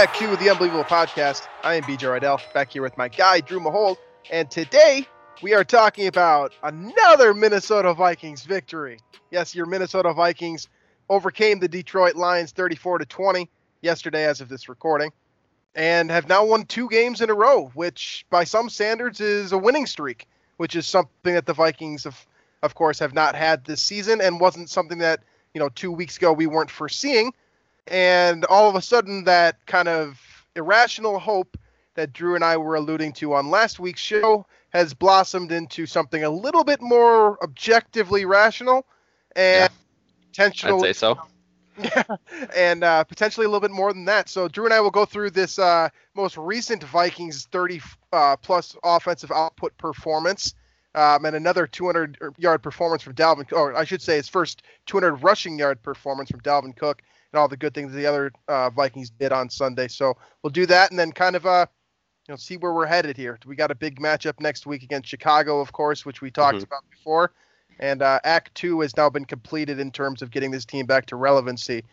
Back to the Unbelievable Podcast. I am BJ Rydell, back here with my guy, Drew Mahold. And today we are talking about another Minnesota Vikings victory. Yes, your Minnesota Vikings overcame the Detroit Lions 34 to 20 yesterday as of this recording and have now won two games in a row, which by some standards is a winning streak, which is something that the Vikings of of course have not had this season and wasn't something that, you know, 2 weeks ago we weren't foreseeing and all of a sudden that kind of irrational hope that Drew and I were alluding to on last week's show has blossomed into something a little bit more objectively rational and potentially. I'd say so. and uh, potentially a little bit more than that. So Drew and I will go through this uh, most recent Vikings 30 uh, plus offensive output performance. Um, and another 200 yard performance from Dalvin, or I should say, his first 200 rushing yard performance from Dalvin Cook, and all the good things the other uh, Vikings did on Sunday. So we'll do that, and then kind of uh, you know, see where we're headed here. We got a big matchup next week against Chicago, of course, which we talked Mhm. about before. And uh, Act Two has now been completed in terms of getting this team back to relevancy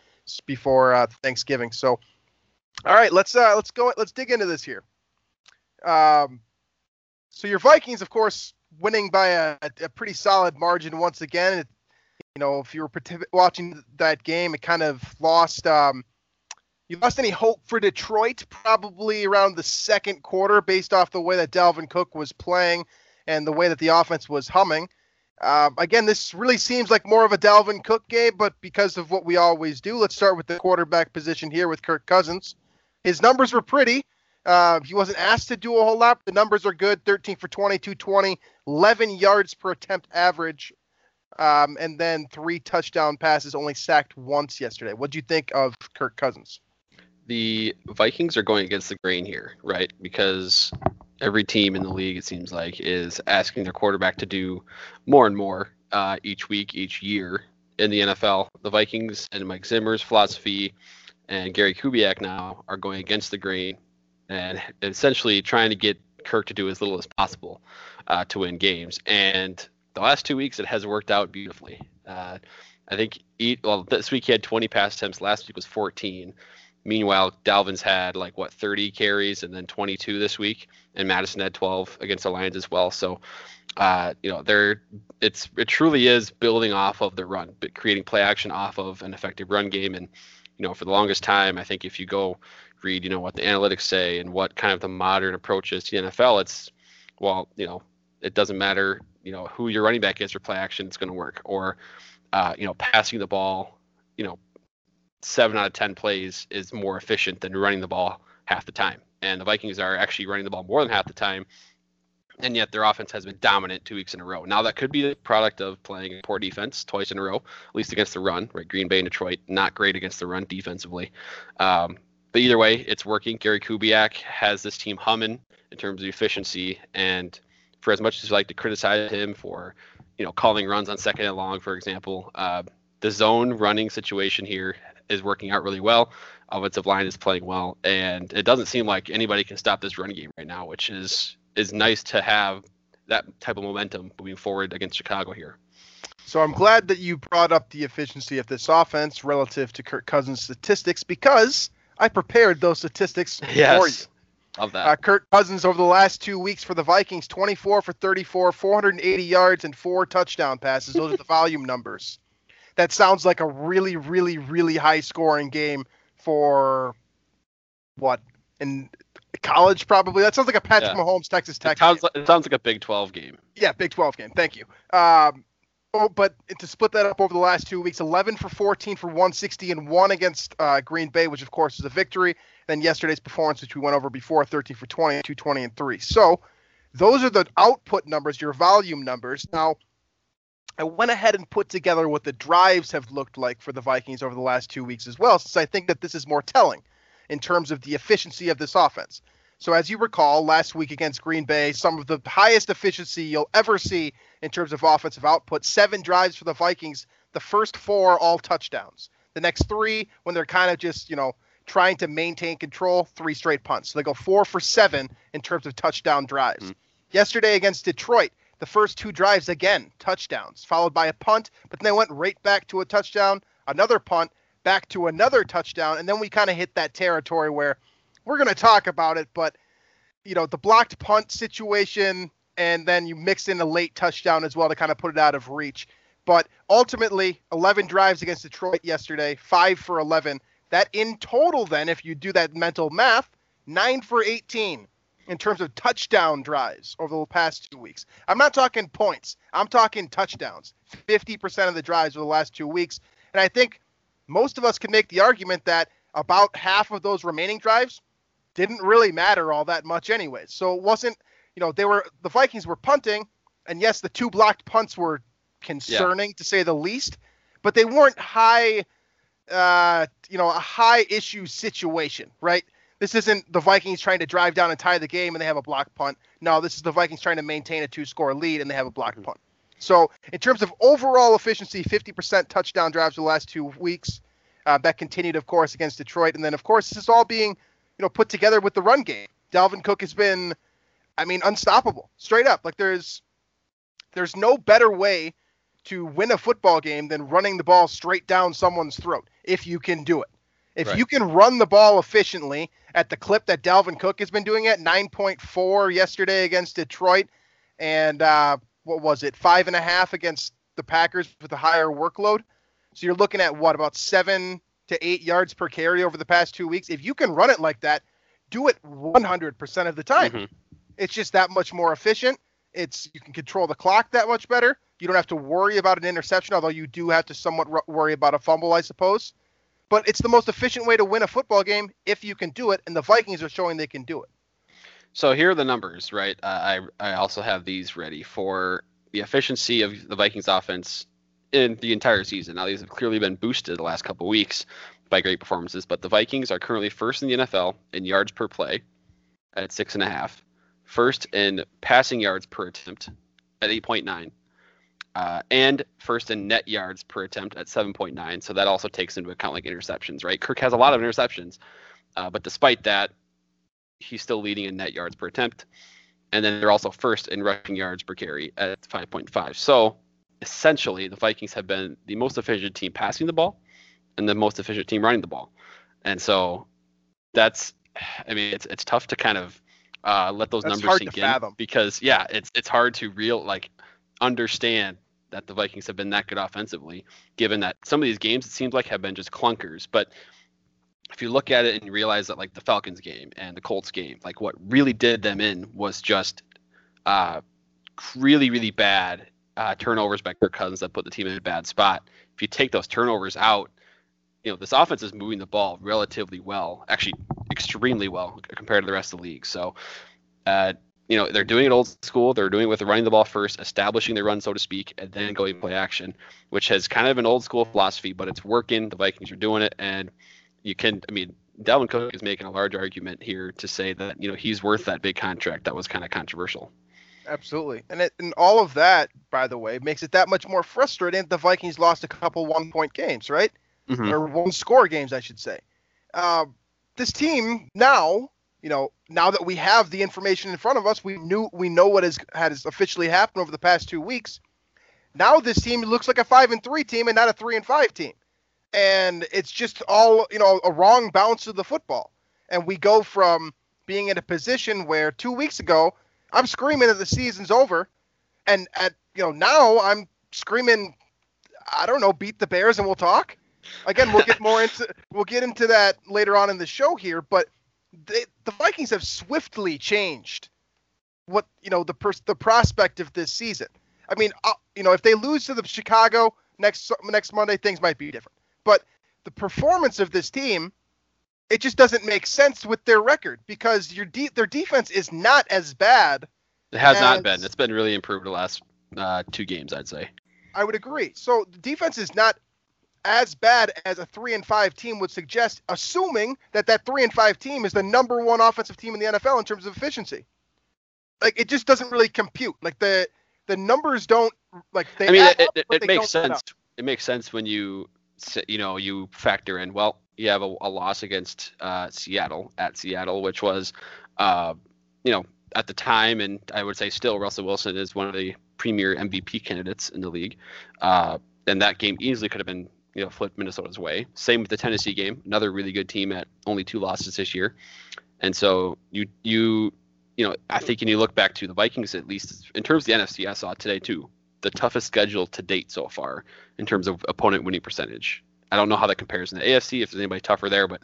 before uh, Thanksgiving. So, all right, let's uh, let's go. Let's dig into this here. Um, so your Vikings, of course, winning by a, a pretty solid margin once again. It, you know, if you were watching that game, it kind of lost. Um, you lost any hope for Detroit probably around the second quarter, based off the way that Dalvin Cook was playing and the way that the offense was humming. Um, again, this really seems like more of a Dalvin Cook game, but because of what we always do, let's start with the quarterback position here with Kirk Cousins. His numbers were pretty. Uh, he wasn't asked to do a whole lot. The numbers are good 13 for 20, 220, 11 yards per attempt average, um, and then three touchdown passes, only sacked once yesterday. What do you think of Kirk Cousins? The Vikings are going against the grain here, right? Because every team in the league, it seems like, is asking their quarterback to do more and more uh, each week, each year in the NFL. The Vikings and Mike Zimmer's philosophy and Gary Kubiak now are going against the grain and essentially trying to get Kirk to do as little as possible uh, to win games. And the last two weeks, it has worked out beautifully. Uh, I think well, this week he had 20 pass attempts. Last week was 14. Meanwhile, Dalvin's had like what 30 carries and then 22 this week, and Mattison had 12 against the Lions as well. So, uh, you know, they're it's it truly is building off of the run, but creating play action off of an effective run game. And you know, for the longest time, I think if you go read, you know, what the analytics say and what kind of the modern approach is to the NFL, it's well, you know, it doesn't matter, you know, who your running back is for play action, it's going to work. Or, uh, you know, passing the ball, you know, seven out of ten plays is more efficient than running the ball half the time. And the Vikings are actually running the ball more than half the time, and yet their offense has been dominant two weeks in a row. Now that could be the product of playing poor defense twice in a row, at least against the run. Right, Green Bay and Detroit not great against the run defensively. Um, but either way, it's working. Gary Kubiak has this team humming in terms of efficiency, and for as much as you like to criticize him for, you know, calling runs on second and long, for example, uh, the zone running situation here is working out really well. Offensive line is playing well, and it doesn't seem like anybody can stop this run game right now, which is is nice to have that type of momentum moving forward against Chicago here. So I'm glad that you brought up the efficiency of this offense relative to Kirk Cousins' statistics because I prepared those statistics for you. Love that. Uh, Kirk Cousins over the last two weeks for the Vikings, 24 for 34, 480 yards, and four touchdown passes. Those are the volume numbers. That sounds like a really, really, really high scoring game for what in college probably. That sounds like a Patrick Yeah. Mahomes Texas Tech. it, sounds like, it sounds like a Big 12 game. Yeah, Big 12 game. Thank you. Um, oh, but to split that up over the last two weeks, 11 for 14 for 160 and one against uh, Green Bay, which of course is a victory. Then yesterday's performance, which we went over before, 13 for 20, 220 and three. So those are the output numbers, your volume numbers. Now, I went ahead and put together what the drives have looked like for the Vikings over the last two weeks as well, since I think that this is more telling in terms of the efficiency of this offense. So, as you recall, last week against Green Bay, some of the highest efficiency you'll ever see in terms of offensive output seven drives for the Vikings, the first four all touchdowns. The next three, when they're kind of just, you know, trying to maintain control, three straight punts. So they go four for seven in terms of touchdown drives. Mm-hmm. Yesterday against Detroit, the first two drives again touchdowns, followed by a punt, but then they went right back to a touchdown, another punt, back to another touchdown, and then we kind of hit that territory where we're going to talk about it, but you know the blocked punt situation, and then you mix in a late touchdown as well to kind of put it out of reach. But ultimately, 11 drives against Detroit yesterday, five for 11. That in total, then, if you do that mental math, nine for 18 in terms of touchdown drives over the past two weeks. I'm not talking points. I'm talking touchdowns. 50% of the drives over the last two weeks. And I think most of us can make the argument that about half of those remaining drives didn't really matter all that much anyways. So it wasn't, you know, they were the Vikings were punting, and yes, the two blocked punts were concerning yeah. to say the least, but they weren't high uh, you know, a high issue situation, right? This isn't the Vikings trying to drive down and tie the game and they have a block punt. No, this is the Vikings trying to maintain a two score lead and they have a block mm-hmm. punt. So, in terms of overall efficiency, 50% touchdown drives the last two weeks. Uh, that continued, of course, against Detroit. And then, of course, this is all being, you know, put together with the run game. Dalvin Cook has been, I mean, unstoppable, straight up. Like there's, there's no better way to win a football game than running the ball straight down someone's throat if you can do it. If right. you can run the ball efficiently at the clip that Dalvin Cook has been doing at 9.4 yesterday against Detroit, and uh, what was it, five and a half against the Packers with a higher workload. So you're looking at what about seven to eight yards per carry over the past two weeks. If you can run it like that, do it 100% of the time. Mm-hmm. It's just that much more efficient. It's you can control the clock that much better. You don't have to worry about an interception, although you do have to somewhat worry about a fumble, I suppose. But it's the most efficient way to win a football game if you can do it, and the Vikings are showing they can do it. So here are the numbers, right? Uh, I I also have these ready for the efficiency of the Vikings offense in the entire season. Now these have clearly been boosted the last couple weeks by great performances, but the Vikings are currently first in the NFL in yards per play at six and a half, first in passing yards per attempt at 8.9, uh, and first in net yards per attempt at 7.9. So that also takes into account like interceptions, right? Kirk has a lot of interceptions, uh, but despite that, he's still leading in net yards per attempt. And then they're also first in rushing yards per carry at 5.5. So essentially, the Vikings have been the most efficient team passing the ball and the most efficient team running the ball. And so that's, I mean, it's it's tough to kind of uh, let those that's numbers sink in fathom. because yeah, it's it's hard to real like understand that the Vikings have been that good offensively, given that some of these games it seems like have been just clunkers. But if you look at it and you realize that like the Falcons game and the Colts game, like what really did them in was just uh, really, really bad uh, turnovers by Kirk Cousins that put the team in a bad spot. If you take those turnovers out, you know this offense is moving the ball relatively well, actually extremely well compared to the rest of the league. So uh, you know they're doing it old school. They're doing it with running the ball first, establishing their run, so to speak, and then going play action, which has kind of an old school philosophy, but it's working. The Vikings are doing it, and you can. I mean, Dalvin Cook is making a large argument here to say that you know he's worth that big contract. That was kind of controversial. Absolutely, and it, and all of that, by the way, makes it that much more frustrating. The Vikings lost a couple one point games, right? Mm-hmm. Or one score games, I should say. Uh, this team now you know, now that we have the information in front of us, we knew we know what has has officially happened over the past two weeks. Now this team looks like a five and three team and not a three and five team, and it's just all you know a wrong bounce of the football. And we go from being in a position where two weeks ago I'm screaming that the season's over, and at you know now I'm screaming, I don't know, beat the Bears and we'll talk. Again, we'll get more into we'll get into that later on in the show here, but they, the Vikings have swiftly changed what you know the pers- the prospect of this season. I mean, uh, you know, if they lose to the Chicago next next Monday, things might be different. But the performance of this team, it just doesn't make sense with their record because your de- their defense is not as bad. It has as... not been. It's been really improved the last uh, two games, I'd say. I would agree. So the defense is not as bad as a three and five team would suggest, assuming that that three and five team is the number one offensive team in the NFL in terms of efficiency. Like it just doesn't really compute. Like the the numbers don't like they. I mean, it, up, it, it makes sense. It makes sense when you you know you factor in well you have a, a loss against uh, Seattle at Seattle, which was uh, you know at the time, and I would say still Russell Wilson is one of the premier MVP candidates in the league, uh, and that game easily could have been you know flipped Minnesota's way. Same with the Tennessee game, another really good team at only two losses this year, and so you you you know I think when you look back to the Vikings at least in terms of the NFC, I saw today too the toughest schedule to date so far in terms of opponent winning percentage. I don't know how that compares in the AFC if there's anybody tougher there, but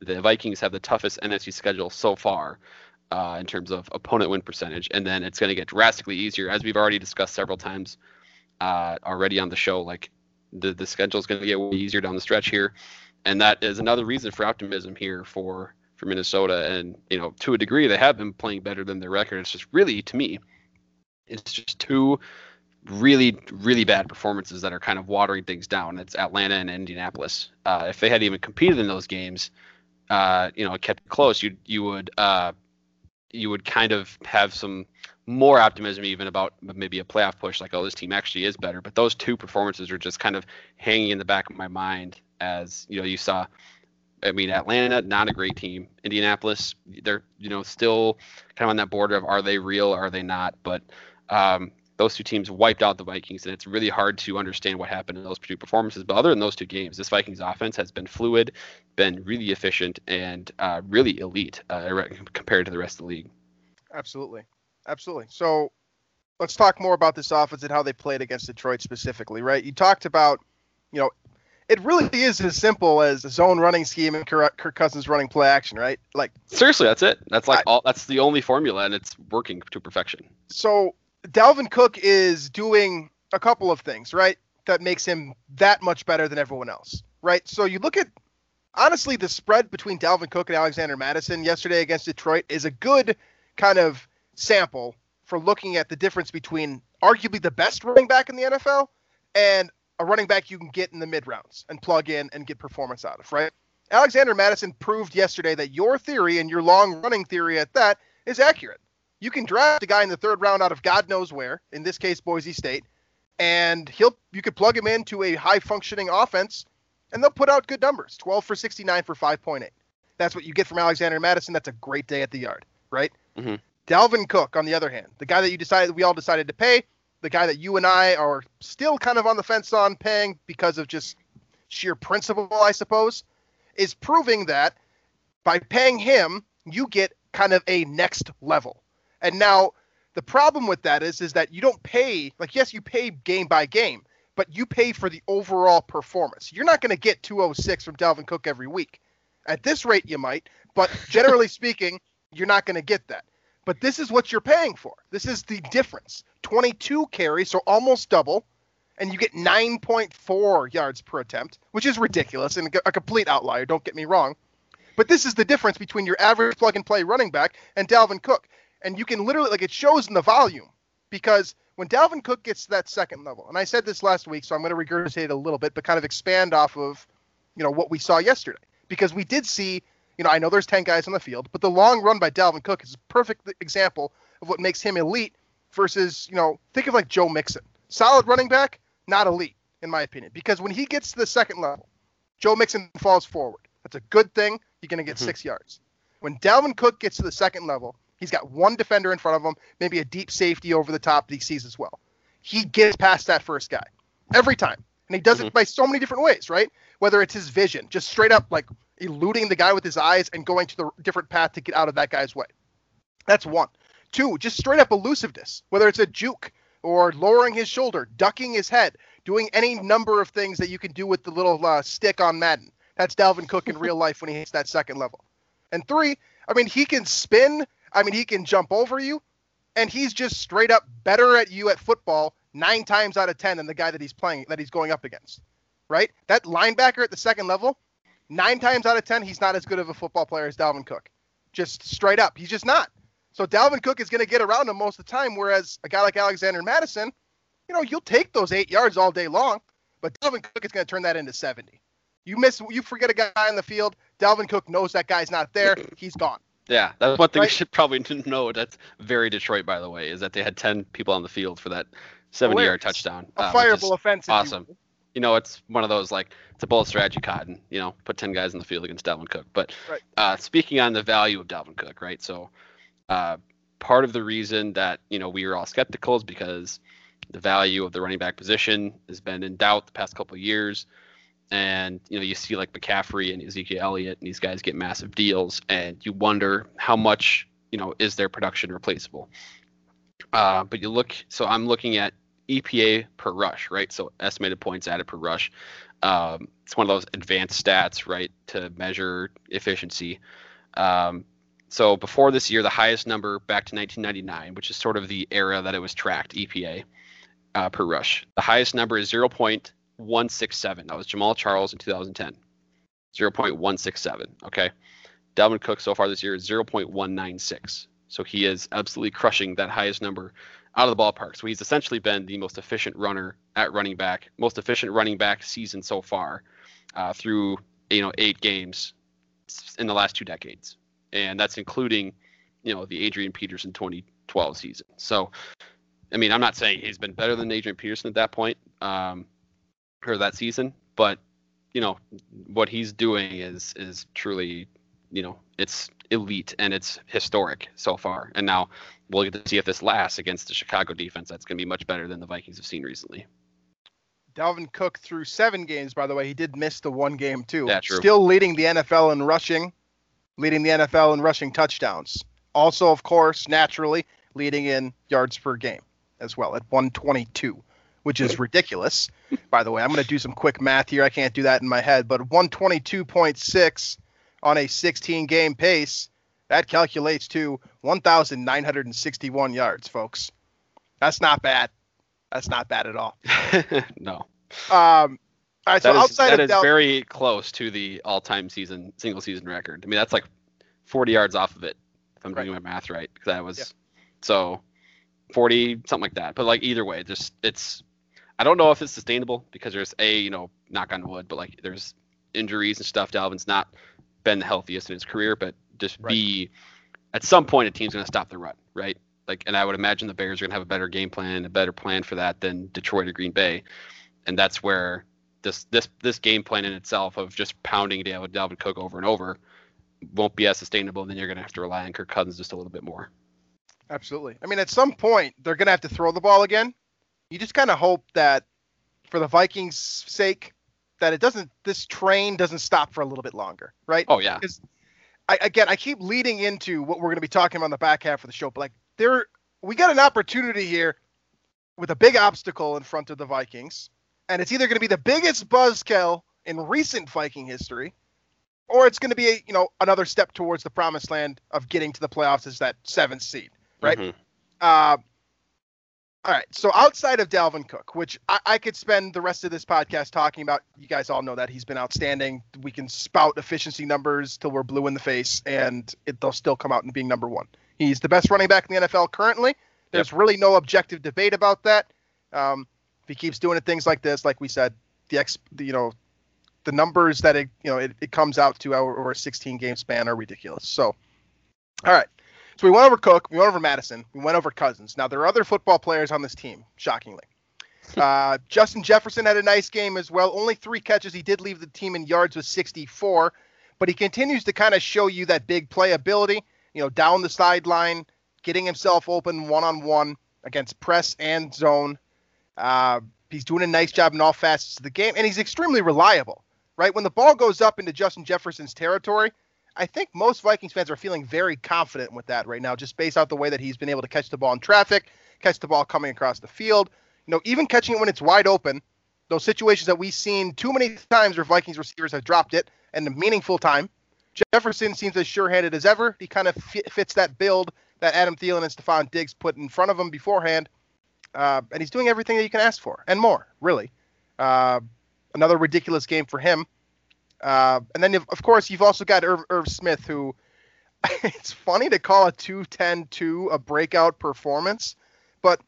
the Vikings have the toughest NFC schedule so far uh, in terms of opponent win percentage, and then it's going to get drastically easier as we've already discussed several times uh, already on the show. Like the the schedule is going to get way easier down the stretch here, and that is another reason for optimism here for for Minnesota. And you know, to a degree, they have been playing better than their record. It's just really to me, it's just two really, really bad performances that are kind of watering things down. It's Atlanta and Indianapolis. Uh, if they had even competed in those games, uh, you know, kept close, you you would uh, you would kind of have some more optimism even about maybe a playoff push. Like, oh, this team actually is better. But those two performances are just kind of hanging in the back of my mind as you know you saw. I mean, Atlanta, not a great team. Indianapolis, they're you know still kind of on that border of are they real, are they not? But um, those two teams wiped out the Vikings, and it's really hard to understand what happened in those two performances. But other than those two games, this Vikings offense has been fluid, been really efficient, and uh, really elite uh, compared to the rest of the league. Absolutely, absolutely. So let's talk more about this offense and how they played against Detroit specifically. Right? You talked about, you know, it really is as simple as a zone running scheme and Kirk Cousins running play action. Right? Like Seriously, that's it. That's like I- all. That's the only formula, and it's working to perfection. so Dalvin Cook is doing a couple of things, right? That makes him that much better than everyone else, right? So you look at honestly the spread between Dalvin Cook and Alexander Mattison yesterday against Detroit is a good kind of sample for looking at the difference between arguably the best running back in the NFL and a running back you can get in the mid rounds and plug in and get performance out of, right? Alexander Mattison proved yesterday that your theory and your long running theory at that is accurate. You can draft a guy in the third round out of God knows where, in this case Boise State, and he'll you could plug him into a high functioning offense and they'll put out good numbers. 12 for 69 for 5.8. That's what you get from Alexander Mattison. That's a great day at the yard, right? Mhm. Dalvin Cook, on the other hand, the guy that you decided we all decided to pay, the guy that you and I are still kind of on the fence on paying because of just sheer principle, I suppose, is proving that by paying him, you get kind of a next level. And now the problem with that is is that you don't pay like yes, you pay game by game, but you pay for the overall performance. You're not going to get 206 from Dalvin Cook every week. At this rate you might, but generally speaking, you're not going to get that. But this is what you're paying for. This is the difference. 22 carries, so almost double, and you get 9.4 yards per attempt, which is ridiculous and a complete outlier, don't get me wrong. But this is the difference between your average plug and play running back and Dalvin Cook. And you can literally, like, it shows in the volume because when Dalvin Cook gets to that second level, and I said this last week, so I'm going to regurgitate it a little bit, but kind of expand off of, you know, what we saw yesterday. Because we did see, you know, I know there's 10 guys on the field, but the long run by Dalvin Cook is a perfect example of what makes him elite versus, you know, think of like Joe Mixon. Solid running back, not elite, in my opinion. Because when he gets to the second level, Joe Mixon falls forward. That's a good thing. You're going to get Mhm. six yards. When Dalvin Cook gets to the second level, he's got one defender in front of him, maybe a deep safety over the top that he sees as well. He gets past that first guy every time. And he does it by so many different ways, right? Whether it's his vision, just straight up like eluding the guy with his eyes and going to the different path to get out of that guy's way. That's one. Two, just straight up elusiveness, whether it's a juke or lowering his shoulder, ducking his head, doing any number of things that you can do with the little uh, stick on Madden. That's Dalvin Cook in real life when he hits that second level. And three, I mean, he can spin. I mean, he can jump over you, and he's just straight up better at you at football nine times out of ten than the guy that he's playing that he's going up against. Right? That linebacker at the second level, nine times out of ten, he's not as good of a football player as Dalvin Cook. Just straight up, he's just not. So Dalvin Cook is going to get around him most of the time, whereas a guy like Alexander Mattison, you know, you'll take those eight yards all day long, but Dalvin Cook is going to turn that into 70. You miss, you forget a guy in the field. Dalvin Cook knows that guy's not there. He's gone. Yeah, that's one thing Right. you should probably know. That's very Detroit, by the way, is that they had 10 people on the field for that 70 yard touchdown. A uh, fireable offense. if you awesome. you know, it's one of those like it's a bold strategy, Cotton. You know, put ten guys in the field against Dalvin Cook. But Right. uh, speaking on the value of Dalvin Cook, right? So, uh, part of the reason that you know we were all skeptical is because the value of the running back position has been in doubt the past couple of years, and you know you see like McCaffrey and Ezekiel Elliott and these guys get massive deals, and you wonder how much you know is their production replaceable. Uh, but you look, so I'm looking at EPA per rush, right? So estimated points added per rush. Um, it's one of those advanced stats, right, to measure efficiency. Um, so before this year, the highest number back to 1999, which is sort of the era that it was tracked, EPA uh, per rush. The highest number is 0.167. That was Jamaal Charles in 2010. 0.167. Okay. Dalvin Cook so far this year is 0.196. So he is absolutely crushing that highest number out of the ballpark. So he's essentially been the most efficient runner at running back, most efficient running back season so far uh, through you know eight games in the last two decades, and that's including you know the Adrian Peterson 2012 season. So, I mean, I'm not saying he's been better than Adrian Peterson at that point um, or that season, but you know what he's doing is is truly you know it's elite and it's historic so far. And now we'll get to see if this lasts against the Chicago defense. That's going to be much better than the Vikings have seen recently. Dalvin Cook through seven games, by the way. He did miss the one game too. Yeah, true. Still leading the NFL in rushing, leading the NFL in rushing touchdowns. Also, of course, naturally leading in yards per game as well at 122, which is ridiculous. By the way, I'm going to do some quick math here. I can't do that in my head, but 122.6 on a 16 game pace, that calculates to 1,961 yards, folks. That's not bad. That's not bad at all. no, Um, all right, so that is, outside that of is Dal- very close to the all-time season single season record. I mean, that's like 40 yards off of it, if I'm doing my math right, because that was Yeah. so 40 something like that. But like either way, just it's I don't know if it's sustainable because there's a you know knock on wood, but like there's injuries and stuff. Dalvin's not been the healthiest in his career, but just Right. be at some point a team's going to stop the run, right? Like, and I would imagine the Bears are going to have a better game plan, a better plan for that than Detroit or Green Bay, and that's where this this this game plan in itself of just pounding Dalvin, Dalvin Cook over and over won't be as sustainable. And then you're going to have to rely on Kirk Cousins just a little bit more. Absolutely. I mean, at some point, they're going to have to throw the ball again. You just kind of hope that, for the Vikings' sake, that it doesn't. This train doesn't stop for a little bit longer, right? Oh yeah, Because I, again, I keep leading into what we're going to be talking about in the back half of the show, but like there, we got an opportunity here with a big obstacle in front of the Vikings, and it's either going to be the biggest buzzkill in recent Viking history, or it's going to be a, you know another step towards the promised land of getting to the playoffs as that seventh seed. right? Mhm. Uh, all right. So outside of Dalvin Cook, which I, I could spend the rest of this podcast talking about, you guys all know that he's been outstanding. We can spout efficiency numbers till we're blue in the face, and it, they'll still come out in being number one. He's the best running back in the NFL currently. There's really no objective debate about that. Um, if he keeps doing things like this, like we said, the ex, the, you know, the numbers that it, you know, it, it comes out to over a 16 game span are ridiculous. So, all right. So we went over Cook, we went over Mattison, we went over Cousins. Now there are other football players on this team, shockingly. Uh, Justin Jefferson had a nice game as well. Only three catches. He did leave the team in yards with 64, but he continues to kind of show you that big playability. You know, down the sideline, getting himself open one on one against press and zone. Uh, he's doing a nice job in all facets of the game, and he's extremely reliable. Right when the ball goes up into Justin Jefferson's territory, I think most Vikings fans are feeling very confident with that right now, just based out the way that he's been able to catch the ball in traffic, catch the ball coming across the field. You know, even catching it when it's wide open. Those situations that we've seen too many times where Vikings receivers have dropped it and a meaningful time. Jefferson seems as sure-handed as ever. He kind of fit, fits that build that Adam Thielen and Stefon Diggs put in front of him beforehand, uh, and he's doing everything that you can ask for and more, really. Uh, another ridiculous game for him. Uh, and then, of course, you've also got Irv, Irv Smith, who it's funny to call a 210 2 a breakout performance, but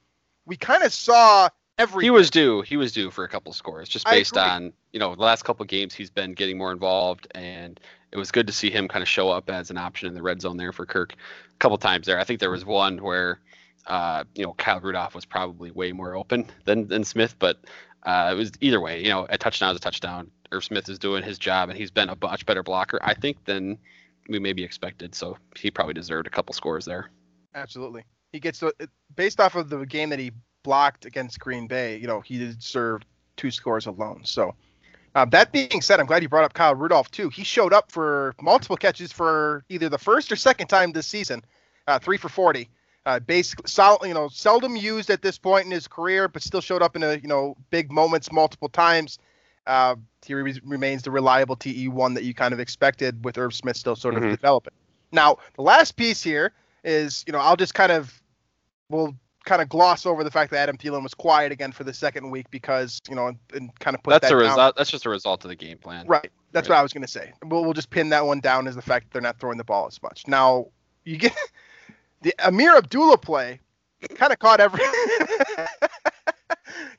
we kind of saw every. He was due. He was due for a couple scores, just based on you know the last couple games he's been getting more involved, and it was good to see him kind of show up as an option in the red zone there for Kirk a couple times there. I think there was one where uh, you know Kyle Rudolph was probably way more open than than Smith, but uh, it was either way. You know, a touchdown is a touchdown. Irv Smith is doing his job, and he's been a much better blocker, I think, than we maybe expected. So he probably deserved a couple scores there. Absolutely. He gets the based off of the game that he blocked against Green Bay. You know, he deserved two scores alone. So. Uh, that being said, I'm glad you brought up Kyle Rudolph too. He showed up for multiple catches for either the first or second time this season, uh, three for 40. Uh, basically, sol- you know, seldom used at this point in his career, but still showed up in a you know big moments multiple times. Uh, he re- remains the reliable TE1 that you kind of expected with Irv Smith still sort of Mhm. developing. Now, the last piece here is, you know, I'll just kind of, we'll kind of gloss over the fact that Adam Thielen was quiet again for the second week because, you know, and, and kind of put That's that a result. That's just a result of the game plan. Right. That's Right. what I was going to say. We'll, we'll just pin that one down as the fact that they're not throwing the ball as much. Now, you get the Ameer Abdullah play kind of caught every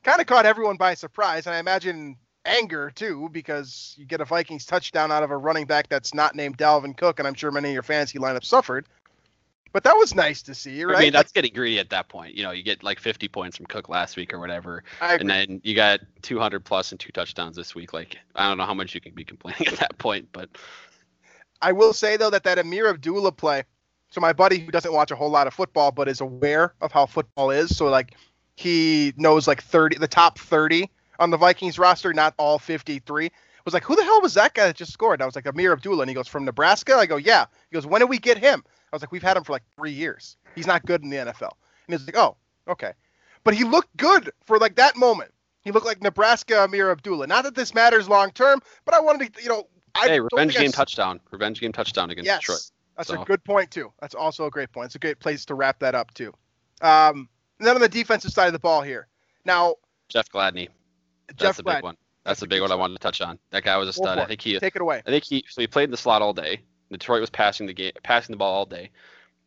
kind of caught everyone by surprise, and I imagine anger too because you get a Vikings touchdown out of a running back that's not named Dalvin Cook, and I'm sure many of your fantasy lineups suffered. But that was nice to see, right? I mean, that's getting greedy at that point. You know, you get like 50 points from Cook last week or whatever, and then you got 200 plus and two touchdowns this week. Like, I don't know how much you can be complaining at that point, but I will say though that that Ameer Abdullah play. So my buddy who doesn't watch a whole lot of football but is aware of how football is, so like he knows like 30 the top 30 on the Vikings roster, not all 53. Was like, who the hell was that guy that just scored? And I was like, Ameer Abdullah, and he goes from Nebraska. I go, yeah. He goes, when did we get him? I was like, we've had him for like three years. He's not good in the NFL. And he's like, oh, okay. But he looked good for like that moment. He looked like Nebraska Ameer Abdullah. Not that this matters long term, but I wanted to, you know, I hey, revenge think I game touchdown. Revenge game touchdown against Yes, Detroit. that's a good point too. That's also a great point. It's a great place to wrap that up too. Um, and then on the defensive side of the ball here, now Jeff Gladney. That's Jeff a big one. That's a big one I wanted to touch on. That guy was a stud. I think he take it away. I think he so he played in the slot all day. Detroit was passing the game, passing the ball all day.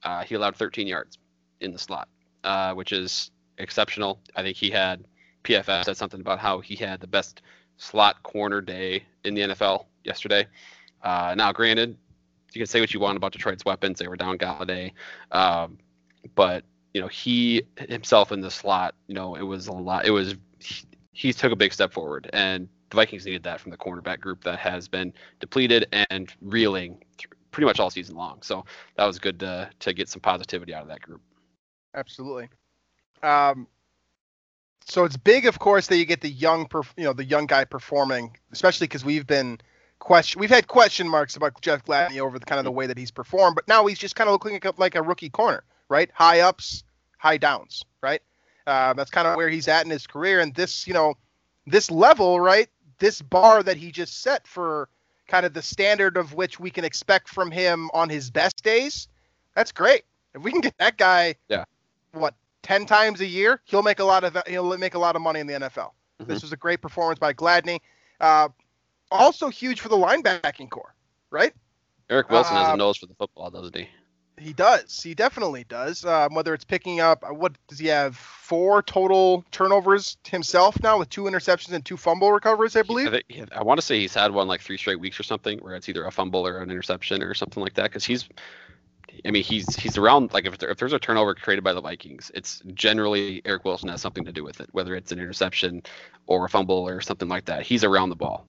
Uh, he allowed 13 yards in the slot, uh, which is exceptional. I think he had PFF said something about how he had the best slot corner day in the NFL yesterday. Uh, now, granted, you can say what you want about Detroit's weapons; they were down Golladay, um, but you know he himself in the slot, you know, it was a lot. It was he, took a big step forward, and the Vikings needed that from the cornerback group that has been depleted and reeling pretty much all season long. So that was good to to get some positivity out of that group. Absolutely. Um, so it's big, of course, that you get the young, perf- you know, the young guy performing, especially because we've been question, we've had question marks about Jeff Gladney over the kind of the way that he's performed, but now he's just kind of looking like a, like a rookie corner, right? High ups, high downs, right? Uh, that's kind of where he's at in his career, and this, you know, this level, right? This bar that he just set for kind of the standard of which we can expect from him on his best days. That's great. If we can get that guy, Yeah. what ten times a year, he'll make a lot of he'll make a lot of money in the NFL. This was a great performance by Gladney. Uh, also huge for the linebacking corps, right? Eric Wilson has Uh, a nose for the football, doesn't he? He does. He definitely does. Um, whether it's picking up, uh, what does he have? Four total turnovers himself now, with two interceptions and two fumble recoveries, I believe. I, think, I want to say he's had one like three straight weeks or something, where it's either a fumble or an interception or something like that. Because he's, I mean, he's he's around. Like if, there, if there's a turnover created by the Vikings, it's generally Eric Wilson has something to do with it, whether it's an interception or a fumble or something like that. He's around the ball.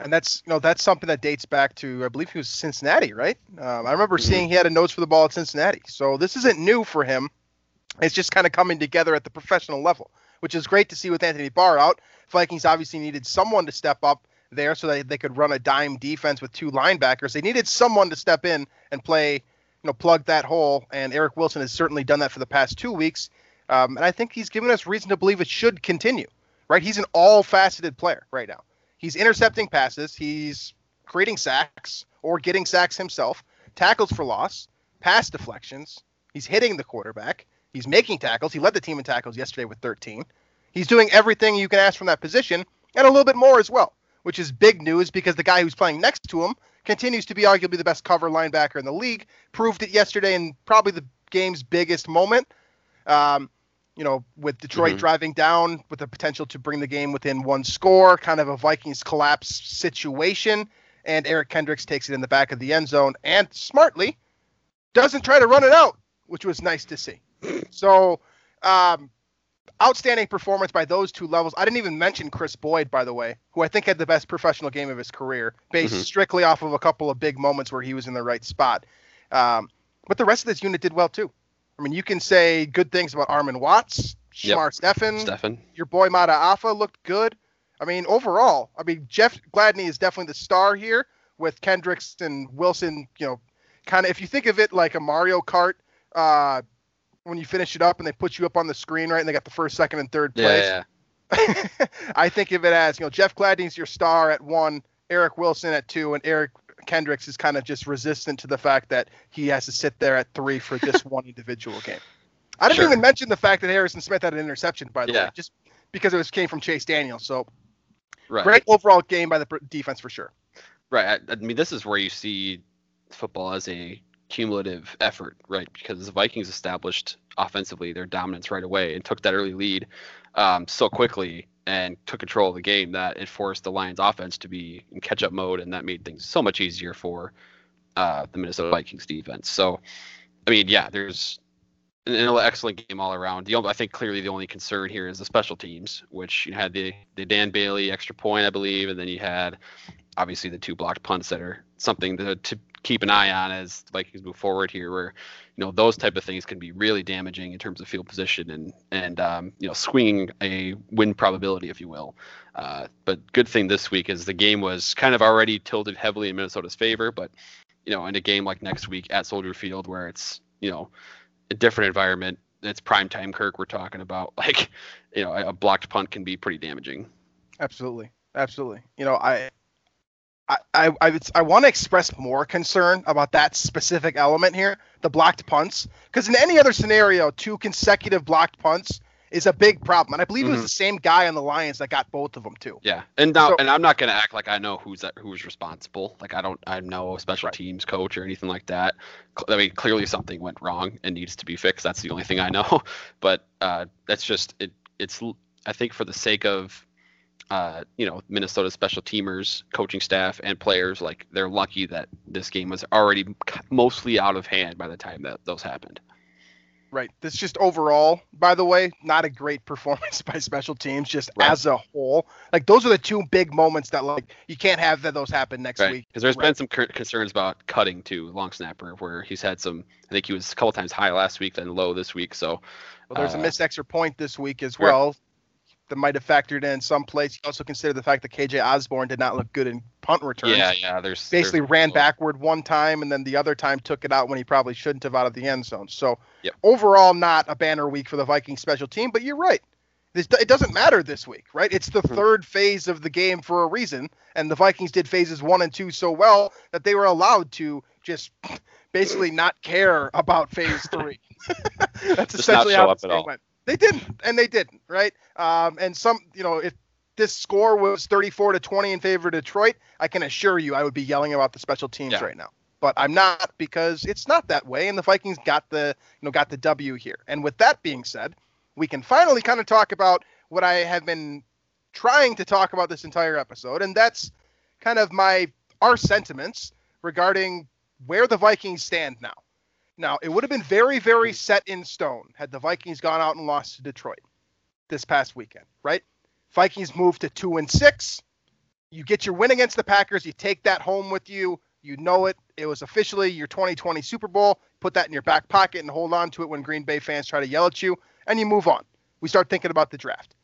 And that's you know that's something that dates back to I believe he was Cincinnati, right? Um, I remember Mhm. seeing he had a nose for the ball at Cincinnati. So this isn't new for him. It's just kind of coming together at the professional level, which is great to see with Anthony Barr out. Vikings obviously needed someone to step up there so that they could run a dime defense with two linebackers. They needed someone to step in and play, you know, plug that hole. And Eric Wilson has certainly done that for the past two weeks. Um, and I think he's given us reason to believe it should continue. Right? He's an all-faceted player right now. He's intercepting passes. He's creating sacks or getting sacks himself. Tackles for loss. Pass deflections. He's hitting the quarterback. He's making tackles. He led the team in tackles yesterday with 13. He's doing everything you can ask from that position and a little bit more as well, which is big news because the guy who's playing next to him continues to be arguably the best cover linebacker in the league. Proved it yesterday in probably the game's biggest moment. Um, you know, with Detroit Mhm. driving down with the potential to bring the game within one score, kind of a Vikings collapse situation. And Eric Kendricks takes it in the back of the end zone and smartly doesn't try to run it out, which was nice to see. So, um, outstanding performance by those two levels. I didn't even mention Kris Boyd, by the way, who I think had the best professional game of his career, based Mhm. strictly off of a couple of big moments where he was in the right spot. Um, but the rest of this unit did well too. I mean, you can say good things about Armon Watts, Yep. Shamar Stephen, Stefan. your boy Mata'afa looked good. I mean, overall, I mean, Jeff Gladney is definitely the star here with Kendricks and Wilson, you know, kind of if you think of it like a Mario Kart, uh, when you finish it up and they put you up on the screen, right, and they got the first, second, and third Yeah, place. yeah. I think of it as, you know, Jeff Gladney's your star at one, Eric Wilson at two, and Eric Kendricks is kind of just resistant to the fact that he has to sit there at three for this one individual game. I didn't Sure. even mention the fact that Harrison Smith had an interception, by the Yeah. way, just because it was came from Chase Daniel. So Right. great overall game by the defense for sure. Right. I, I mean, this is where you see football as a cumulative effort, right? Because the Vikings established offensively their dominance right away and took that early lead um, so quickly and took control of the game that it forced the Lions offense to be in catch up mode, and that made things so much easier for uh, the Minnesota Vikings defense. So, I mean, yeah, there's an, an excellent game all around. The only, I think clearly the only concern here is the special teams, which you had the the Dan Bailey extra point, I believe, and then you had obviously the two blocked punts that are something to, to keep an eye on as the Vikings move forward here, where you know those type of things can be really damaging in terms of field position and and um, you know swinging a win probability, if you will. Uh, but good thing this week is the game was kind of already tilted heavily in Minnesota's favor, but you know in a game like next week at Soldier Field where it's you know a different environment. It's prime time Kirk we're talking about. Like, you know, a a blocked punt can be pretty damaging. Absolutely, absolutely. You know, I. I, I, I, I want to express more concern about that specific element here, the blocked punts, because in any other scenario, two consecutive blocked punts is a big problem, and I believe it was Mhm. the same guy on the Lions that got both of them too. Yeah, and now So- and I'm not gonna act like I know who's that who's responsible. Like I don't I know a special Right. teams coach or anything like that. I mean, clearly something went wrong and needs to be fixed. That's the only thing I know. But uh, that's just it. It's I think for the sake of uh, you know Minnesota special teamers, coaching staff, and players, like they're lucky that this game was already mostly out of hand by the time that those happened. Right. This just overall, by the way, not a great performance by special teams, just Right. as a whole. Like those are the two big moments that like you can't have that those happen next Right. week. Because there's Right. been some concerns about cutting to long snapper, where he's had some. I think he was a couple times high last week, then low this week. So Well, there's a Uh, missed extra point this week as well. That might have factored in some place. You also consider the fact that KJ Osborn did not look good in punt returns. yeah, yeah. There's Basically there's- ran backward one time and then the other time took it out when he probably shouldn't have out of the end zone. So Yep. overall, not a banner week for the Viking special team. But you're right. This, it doesn't matter this week, right? It's the Mhm. third phase of the game for a reason, and the Vikings did phases one and two so well that they were allowed to just basically not care about phase three. That's Just essentially show how up this at game all. went. They didn't, and they didn't, right? Um, and some, you know, if this score was 34 to 20 in favor of Detroit, I can assure you I would be yelling about the special teams Yeah. right now. But I'm not because it's not that way, and the Vikings got the, you know, got the W here. And with that being said, we can finally kind of talk about what I have been trying to talk about this entire episode, and that's kind of my our sentiments regarding where the Vikings stand now. Now, it would have been very, very hmm. set in stone had the Vikings gone out and lost to Detroit this past weekend, right? Vikings moved to two and six. You get your win against the Packers. You take that home with you. You know it. It was officially your 2020 Super Bowl. Put that in your back pocket and hold on to it when Green Bay fans try to yell at you, and you move on. We start thinking about the draft.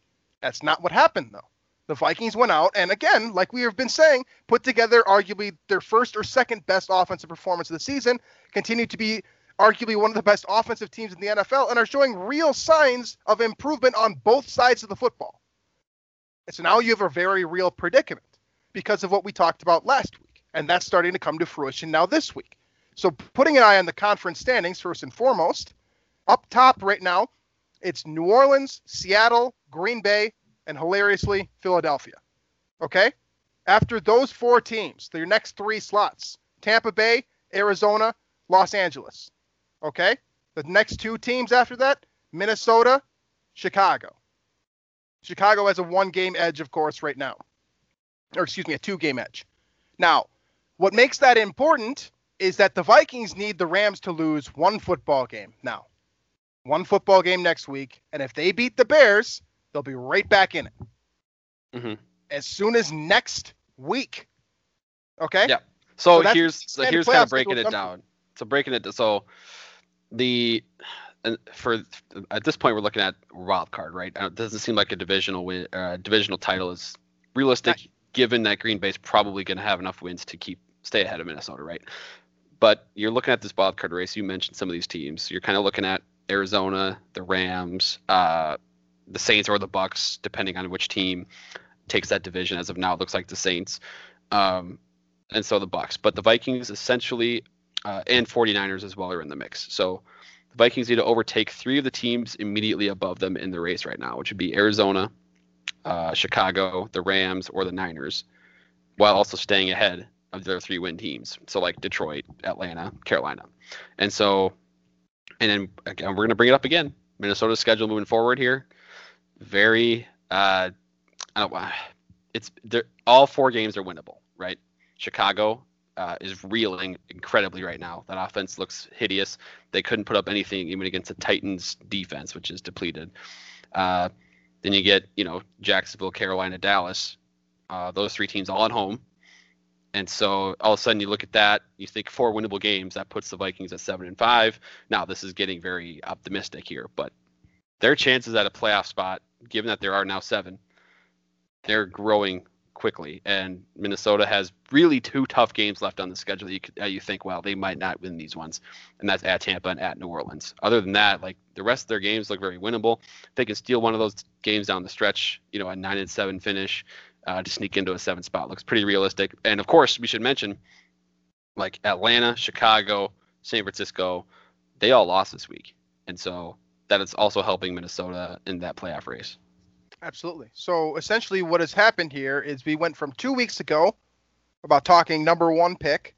That's not what happened, though. The Vikings went out and, again, like we have been saying, put together arguably their first or second best offensive performance of the season, continued to be arguably one of the best offensive teams in the NFL, and are showing real signs of improvement on both sides of the football. And so now you have a very real predicament because of what we talked about last week. And that's starting to come to fruition now this week. So putting an eye on the conference standings first and foremost, up top right now, it's New Orleans, Seattle, Green Bay, and hilariously Philadelphia. Okay? After those four teams, their next three slots, Tampa Bay, Arizona, Los Angeles. Okay? The next two teams after that, Minnesota, Chicago. Chicago has a one game edge, of course, right now. Or excuse me, a two game edge. Now, what makes that important is that the Vikings need the Rams to lose one football game now. One football game next week. And if they beat the Bears, they'll be right back in it. Mhm. As soon as next week. Okay? Yeah. So, So here's so here's kind of breaking it down. So breaking it so the and for at this point we're looking at wild card, right? Uh, It doesn't seem like a divisional win, uh, divisional title is realistic, given that Green Bay's probably going to have enough wins to keep stay ahead of Minnesota, right? But you're looking at this wild card race. You mentioned some of these teams. You're kind of looking at Arizona, the Rams, uh, the Saints, or the Bucks, depending on which team takes that division. As of now, it looks like the Saints. Um, and so the Bucks. But the Vikings essentially uh, and 49ers as well are in the mix. So the Vikings need to overtake three of the teams immediately above them in the race right now, which would be Arizona, uh, Chicago, the Rams, or the Niners, while also staying ahead of their three win teams. So like Detroit, Atlanta, Carolina. And so, and then again, we're going to bring it up again. Minnesota's schedule moving forward here. Very, uh, I don't, it's all four games are winnable, right? Chicago uh, is reeling incredibly right now. That offense looks hideous. They couldn't put up anything even against the Titans defense, which is depleted. Uh, then you get, you know, Jacksonville, Carolina, Dallas. Uh, those three teams all at home. And so all of a sudden you look at that, you think four winnable games, that puts the Vikings at seven and five. Now this is getting very optimistic here, but their chances at a playoff spot, given that there are now seven, they're growing quickly. And Minnesota has really two tough games left on the schedule that you, that you think, well, they might not win these ones. And that's at Tampa and at New Orleans. Other than that, like the rest of their games look very winnable. If they can steal one of those games down the stretch, you know, a nine and seven finish uh, to sneak into a seven spot looks pretty realistic. And of course, we should mention like Atlanta, Chicago, San Francisco, they all lost this week. And so that is also helping Minnesota in that playoff race. Absolutely. So essentially, what has happened here is we went from two weeks ago about talking number one pick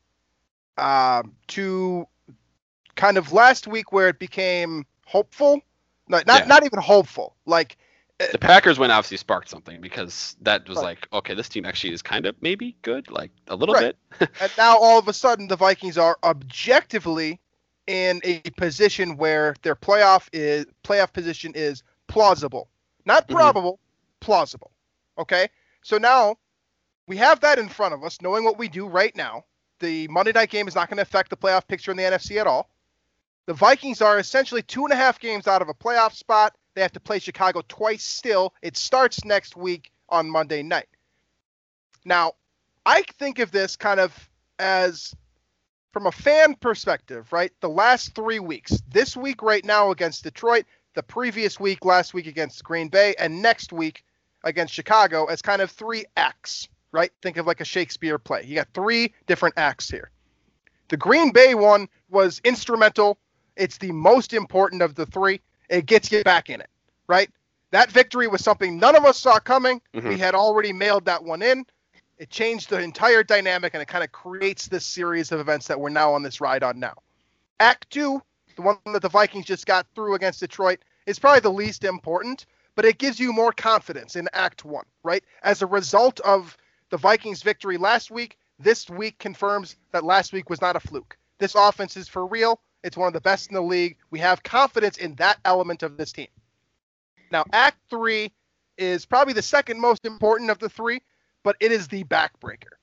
um, to kind of last week where it became hopeful. No, not Yeah. not even hopeful. Like The Packers win obviously sparked something because that was Right. like, okay, this team actually is kind of maybe good, like a little Right. bit. and now all of a sudden the Vikings are objectively in a position where their playoff is playoff position is plausible. Not Mhm. probable, plausible. Okay? So now we have that in front of us, knowing what we do right now. The Monday night game is not going to affect the playoff picture in the NFC at all. The Vikings are essentially two and a half games out of a playoff spot. They have to play Chicago twice still. It starts next week on Monday night. Now, I think of this kind of as from a fan perspective, right? The last three weeks, this week right now against Detroit, the previous week, last week against Green Bay, and next week against Chicago as kind of three acts, right? Think of like a Shakespeare play. You got three different acts here. The Green Bay one was instrumental. It's the most important of the three. It gets you back in it, right? That victory was something none of us saw coming. We Mhm. had already mailed that one in. It changed the entire dynamic and it kind of creates this series of events that we're now on this ride on now. Act two, the one that the Vikings just got through against Detroit, is probably the least important, but it gives you more confidence in Act one, right? As a result of the Vikings' victory last week, this week confirms that last week was not a fluke. This offense is for real. It's one of the best in the league. We have confidence in that element of this team. Now, Act three is probably the second most important of the three, but it is the backbreaker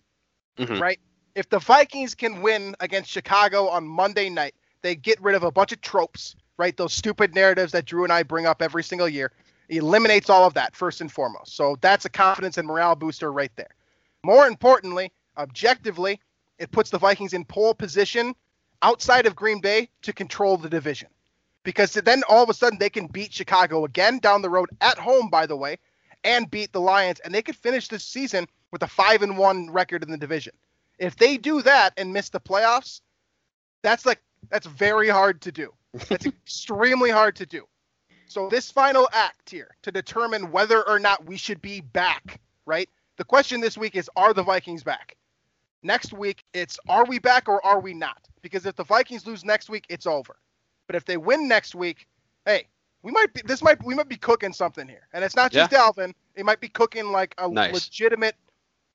Mhm. right? If the Vikings can win against Chicago on Monday night, they get rid of a bunch of tropes, right? Those stupid narratives that Drew and I bring up every single year. Eliminates all of that first and foremost. So that's a confidence and morale booster right there. More importantly, objectively, it puts the Vikings in pole position outside of Green Bay to control the division. Because then all of a sudden they can beat Chicago again down the road at home, by the way, and beat the Lions, and they could finish this season with a five and one record in the division. If they do that and miss the playoffs, that's like that's very hard to do. That's extremely hard to do. So this final act here to determine whether or not we should be back, right? The question this week is are the Vikings back? Next week it's are we back or are we not? Because if the Vikings lose next week, it's over. But if they win next week, hey, we might be this might we might be cooking something here, and it's not just Dalvin. It might be cooking like a Nice. legitimate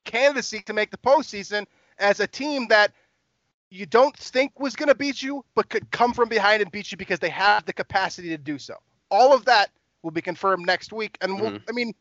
candidacy to make the postseason as a team that you don't think was going to beat you, but could come from behind and beat you because they have the capacity to do so. All of that will be confirmed next week, and we'll, mm-hmm. I mean,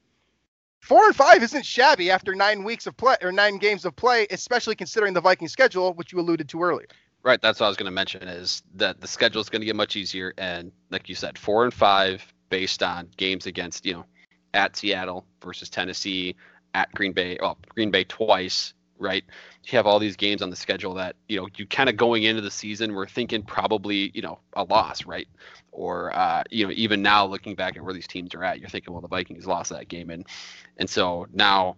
four and five isn't shabby after nine weeks of play or nine games of play, especially considering the Viking schedule, which you alluded to earlier. Right, that's what I was going to mention is that the schedule is going to get much easier, and like you said, four and five based on games against you know at Seattle versus Tennessee, at Green Bay, well Green Bay twice, right? You have all these games on the schedule that you know you kind of going into the season we're thinking probably you know a loss, right? Or uh, you know even now looking back at where these teams are at, you're thinking well the Vikings lost that game, and and so now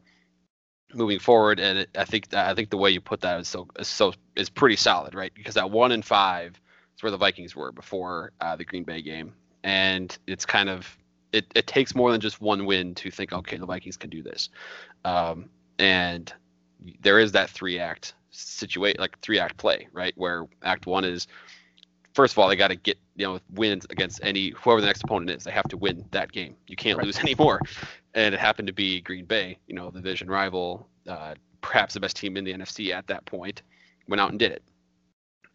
moving forward, and it, I think I think the way you put that is so is so is pretty solid, right? Because that one and five is where the Vikings were before uh, the Green Bay game, and it's kind of it, it takes more than just one win to think okay the Vikings can do this, um, and there is that three act situate like three act play right where act one is first of all they got to get you know wins against any whoever the next opponent is they have to win that game you can't Right. lose anymore and it happened to be Green Bay, you know, the division rival, uh, perhaps the best team in the NFC at that point, went out and did it.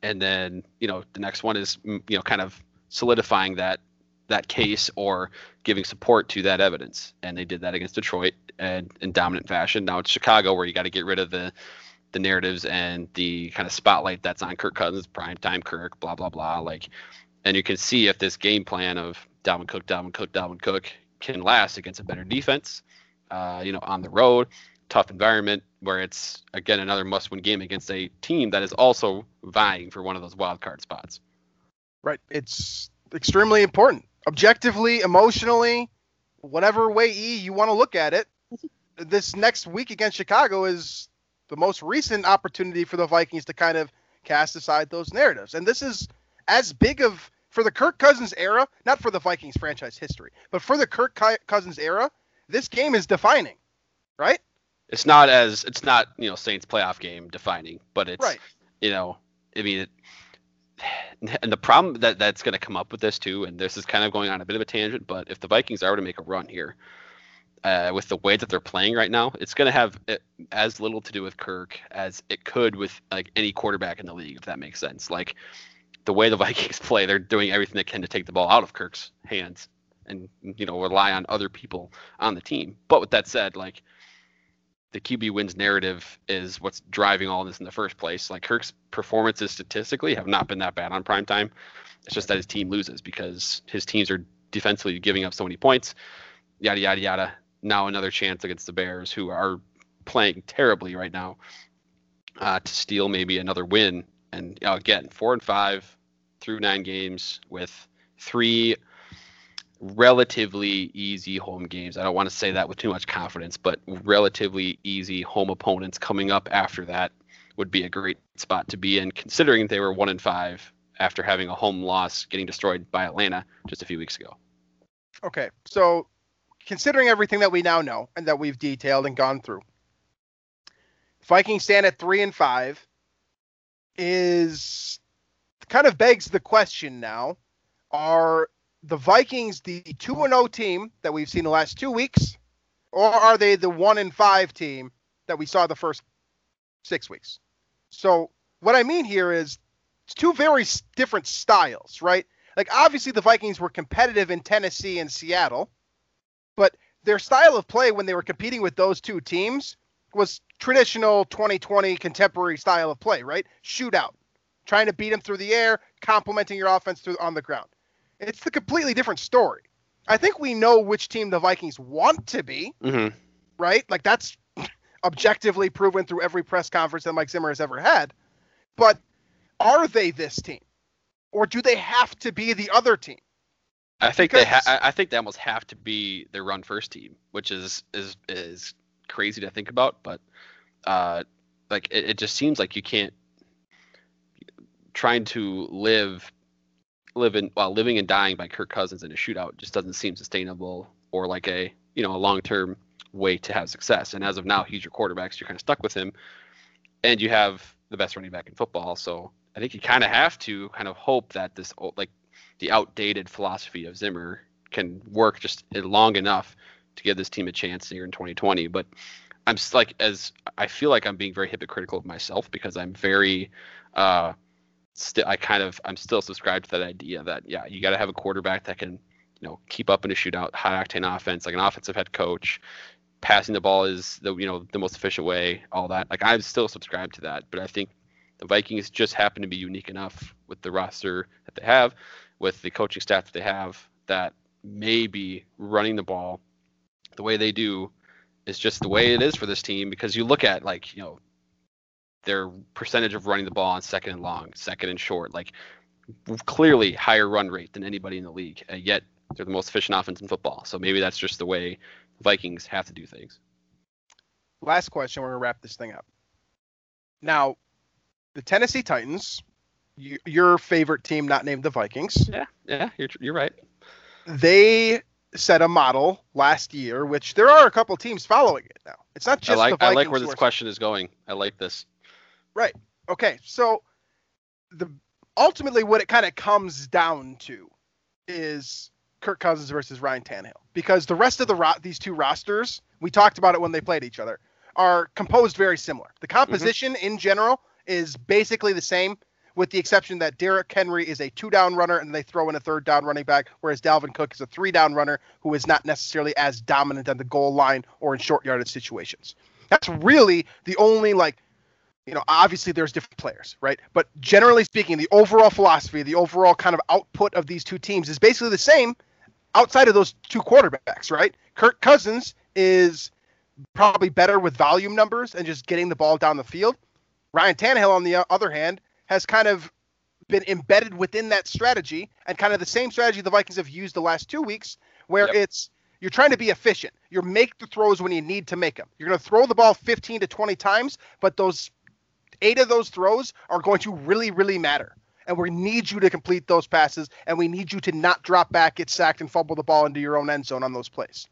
And then, you know, the next one is, you know, kind of solidifying that that case or giving support to that evidence. And they did that against Detroit and in dominant fashion. Now it's Chicago where you got to get rid of the the narratives and the kind of spotlight that's on Kirk Cousins, prime time Kirk, blah blah blah. Like, and you can see if this game plan of Dalvin Cook, Dalvin Cook, Dalvin Cook can last against a better defense, uh, you know, on the road, tough environment where it's again another must-win game against a team that is also vying for one of those wild card spots. Right. It's extremely important. Objectively, emotionally, whatever way E you want to look at it, this next week against Chicago is the most recent opportunity for the Vikings to kind of cast aside those narratives. And this is as big of for the Kirk Cousins era, not for the Vikings franchise history, but for the Kirk Cousins era, this game is defining, right? It's not as it's not you know Saints playoff game defining, but it's Right. you know I mean it, and the problem that that's going to come up with this too, and this is kind of going on a bit of a tangent, but if the Vikings are to make a run here, uh, with the way that they're playing right now, it's going to have uh, as little to do with Kirk as it could with like any quarterback in the league, if that makes sense. Like the way the Vikings play, they're doing everything they can to take the ball out of Kirk's hands and you know rely on other people on the team. But with that said, like the QB wins narrative is what's driving all this in the first place. Like Kirk's performances statistically have not been that bad on prime time. It's just that his team loses because his teams are defensively giving up so many points. Yada yada yada. Now another chance against the Bears, who are playing terribly right now, uh, to steal maybe another win. And you know, again, four and five through nine games with three relatively easy home games. I don't want to say that with too much confidence, but relatively easy home opponents coming up after that would be a great spot to be in, considering they were one in five after having a home loss getting destroyed by Atlanta just a few weeks ago. Okay. So, considering everything that we now know and that we've detailed and gone through, Vikings stand at three and five. Is kind of begs the question now: Are the Vikings the two and zero team that we've seen the last two weeks, or are they the one and five team that we saw the first six weeks? So, what I mean here is it's two very different styles, right? Like obviously the Vikings were competitive in Tennessee and Seattle, but their style of play when they were competing with those two teams was traditional 2020 contemporary style of play, right? Shootout, trying to beat them through the air, complementing your offense through on the ground. It's the completely different story. I think we know which team the Vikings want to be, Mm-hmm. right? Like that's objectively proven through every press conference that Mike Zimmer has ever had. But are they this team? Or do they have to be the other team? I think they ha- I think they almost have to be their run first team, which is is is crazy to think about, but uh, like it, it just seems like you can't trying to live live in while living and dying by Kirk Cousins in a shootout just doesn't seem sustainable or like a you know a long term way to have success. And as of now, he's your quarterback, so you're kind of stuck with him, and you have the best running back in football. So I think you kind of have to kind of hope that this o- like the outdated philosophy of Zimmer can work just long enough to give this team a chance here in 2020. But I'm like as I feel like I'm being very hypocritical of myself because I'm very uh still I kind of I'm still subscribed to that idea that yeah you got to have a quarterback that can you know keep up in a shootout high octane offense like an offensive head coach. Passing the ball is the you know the most efficient way all that. Like I'm still subscribed to that but I think the Vikings just happen to be unique enough with the roster that they have with the coaching staff that they have that maybe running the ball the way they do is just the way it is for this team. Because you look at like you know their percentage of running the ball on second and long, second and short, like clearly higher run rate than anybody in the league. And yet they're the most efficient offense in football. So maybe that's just the way Vikings have to do things. Last question. We're gonna wrap this thing up. Now, the Tennessee Titans, your favorite team, not named the Vikings. Yeah, yeah, you're you're right. They set a model last year, which there are a couple teams following it now. It's not just I like, the Vikings I like where this question is going. I like this. Right. Okay. So the ultimately what it kind of comes down to is Kirk Cousins versus Ryan Tannehill because the rest of the ro- these two rosters we talked about it when they played each other are composed very similar. The composition mm-hmm. in general is basically the same with the exception that Derrick Henry is a two down runner and they throw in a third down running back, whereas Dalvin Cook is a three down runner who is not necessarily as dominant on the goal line or in short yardage situations. That's really the only like you know, obviously there's different players, right? But generally speaking, the overall philosophy, the overall kind of output of these two teams is basically the same outside of those two quarterbacks, right? Kirk Cousins is probably better with volume numbers and just getting the ball down the field. Ryan Tannehill, on the other hand, has kind of been embedded within that strategy and kind of the same strategy the Vikings have used the last two weeks, where yep. it's you're trying to be efficient. You're make the throws when you need to make them. You're going to throw the ball 15 to 20 times, but those eight of those throws are going to really, really matter. And we need you to complete those passes, and we need you to not drop back, get sacked, and fumble the ball into your own end zone on those plays.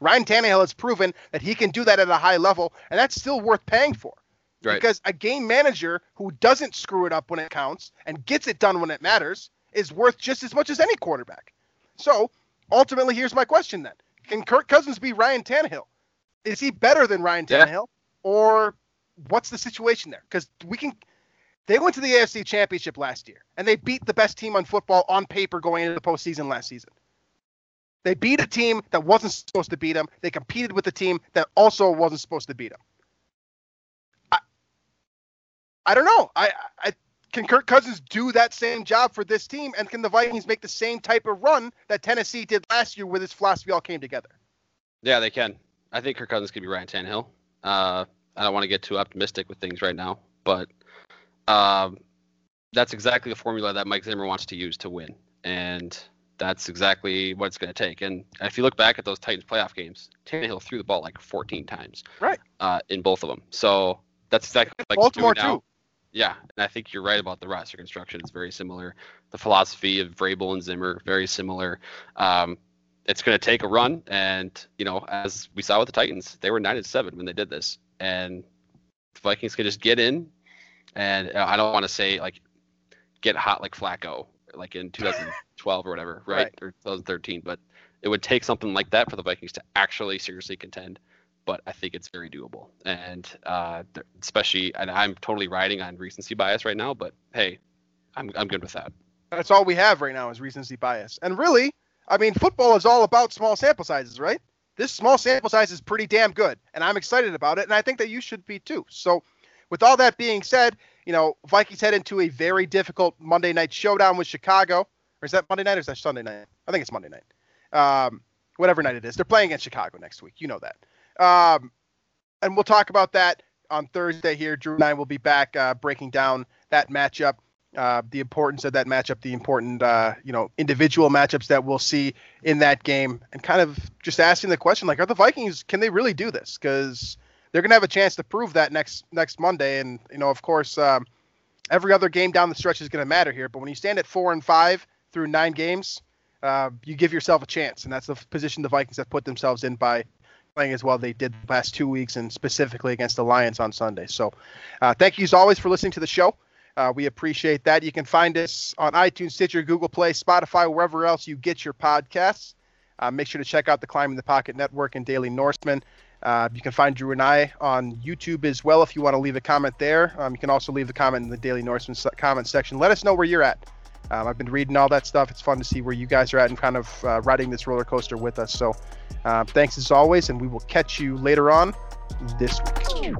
Ryan Tannehill has proven that he can do that at a high level, and that's still worth paying for. Right. Because a game manager who doesn't screw it up when it counts and gets it done when it matters is worth just as much as any quarterback. So ultimately, here's my question then: Can Kirk Cousins be Ryan Tannehill? Is he better than Ryan Tannehill, yeah. or what's the situation there? Because we can. They went to the AFC Championship last year, and they beat the best team on football on paper going into the postseason last season. They beat a team that wasn't supposed to beat them. They competed with a team that also wasn't supposed to beat them. I I don't know. I, I can Kirk Cousins do that same job for this team, and can the Vikings make the same type of run that Tennessee did last year with his philosophy all came together? Yeah, they can. I think Kirk Cousins could be Ryan Tannehill. Uh, I don't want to get too optimistic with things right now, but um, that's exactly the formula that Mike Zimmer wants to use to win, and that's exactly what it's going to take. And if you look back at those Titans playoff games, Tannehill threw the ball like 14 times, right, uh, in both of them. So that's exactly like Baltimore too. Yeah, and I think you're right about the roster construction. It's very similar. The philosophy of Vrabel and Zimmer very similar. Um, it's going to take a run, and you know, as we saw with the Titans, they were nine and seven when they did this, and the Vikings could just get in. And uh, I don't want to say like get hot like Flacco, like in 2012 or whatever, right? right? Or 2013, but it would take something like that for the Vikings to actually seriously contend but I think it's very doable. And uh, especially, and I'm totally riding on recency bias right now, but hey, I'm, I'm good with that. That's all we have right now is recency bias. And really, I mean, football is all about small sample sizes, right? This small sample size is pretty damn good, and I'm excited about it, and I think that you should be too. So, with all that being said, you know, Vikings head into a very difficult Monday night showdown with Chicago. Or is that Monday night or is that Sunday night? I think it's Monday night. Um, whatever night it is. They're playing against Chicago next week. You know that. Um, and we'll talk about that on Thursday here. Drew and I will be back uh, breaking down that matchup, uh, the importance of that matchup, the important uh, you know individual matchups that we'll see in that game, and kind of just asking the question like, are the Vikings can they really do this? Because they're going to have a chance to prove that next next Monday, and you know of course um, every other game down the stretch is going to matter here. But when you stand at four and five through nine games, uh, you give yourself a chance, and that's the position the Vikings have put themselves in by playing as well they did the past two weeks and specifically against the Lions on Sunday. So uh, thank you as always for listening to the show. Uh, we appreciate that. You can find us on iTunes, Stitcher, Google Play, Spotify, wherever else you get your podcasts. Uh, make sure to check out the Climbing the Pocket Network and Daily Norseman. Uh, you can find Drew and I on YouTube as well if you want to leave a comment there. Um, you can also leave a comment in the Daily Norseman comment section. Let us know where you're at. Um, I've been reading all that stuff. It's fun to see where you guys are at and kind of uh, riding this roller coaster with us. So uh, thanks as always, and we will catch you later on this week.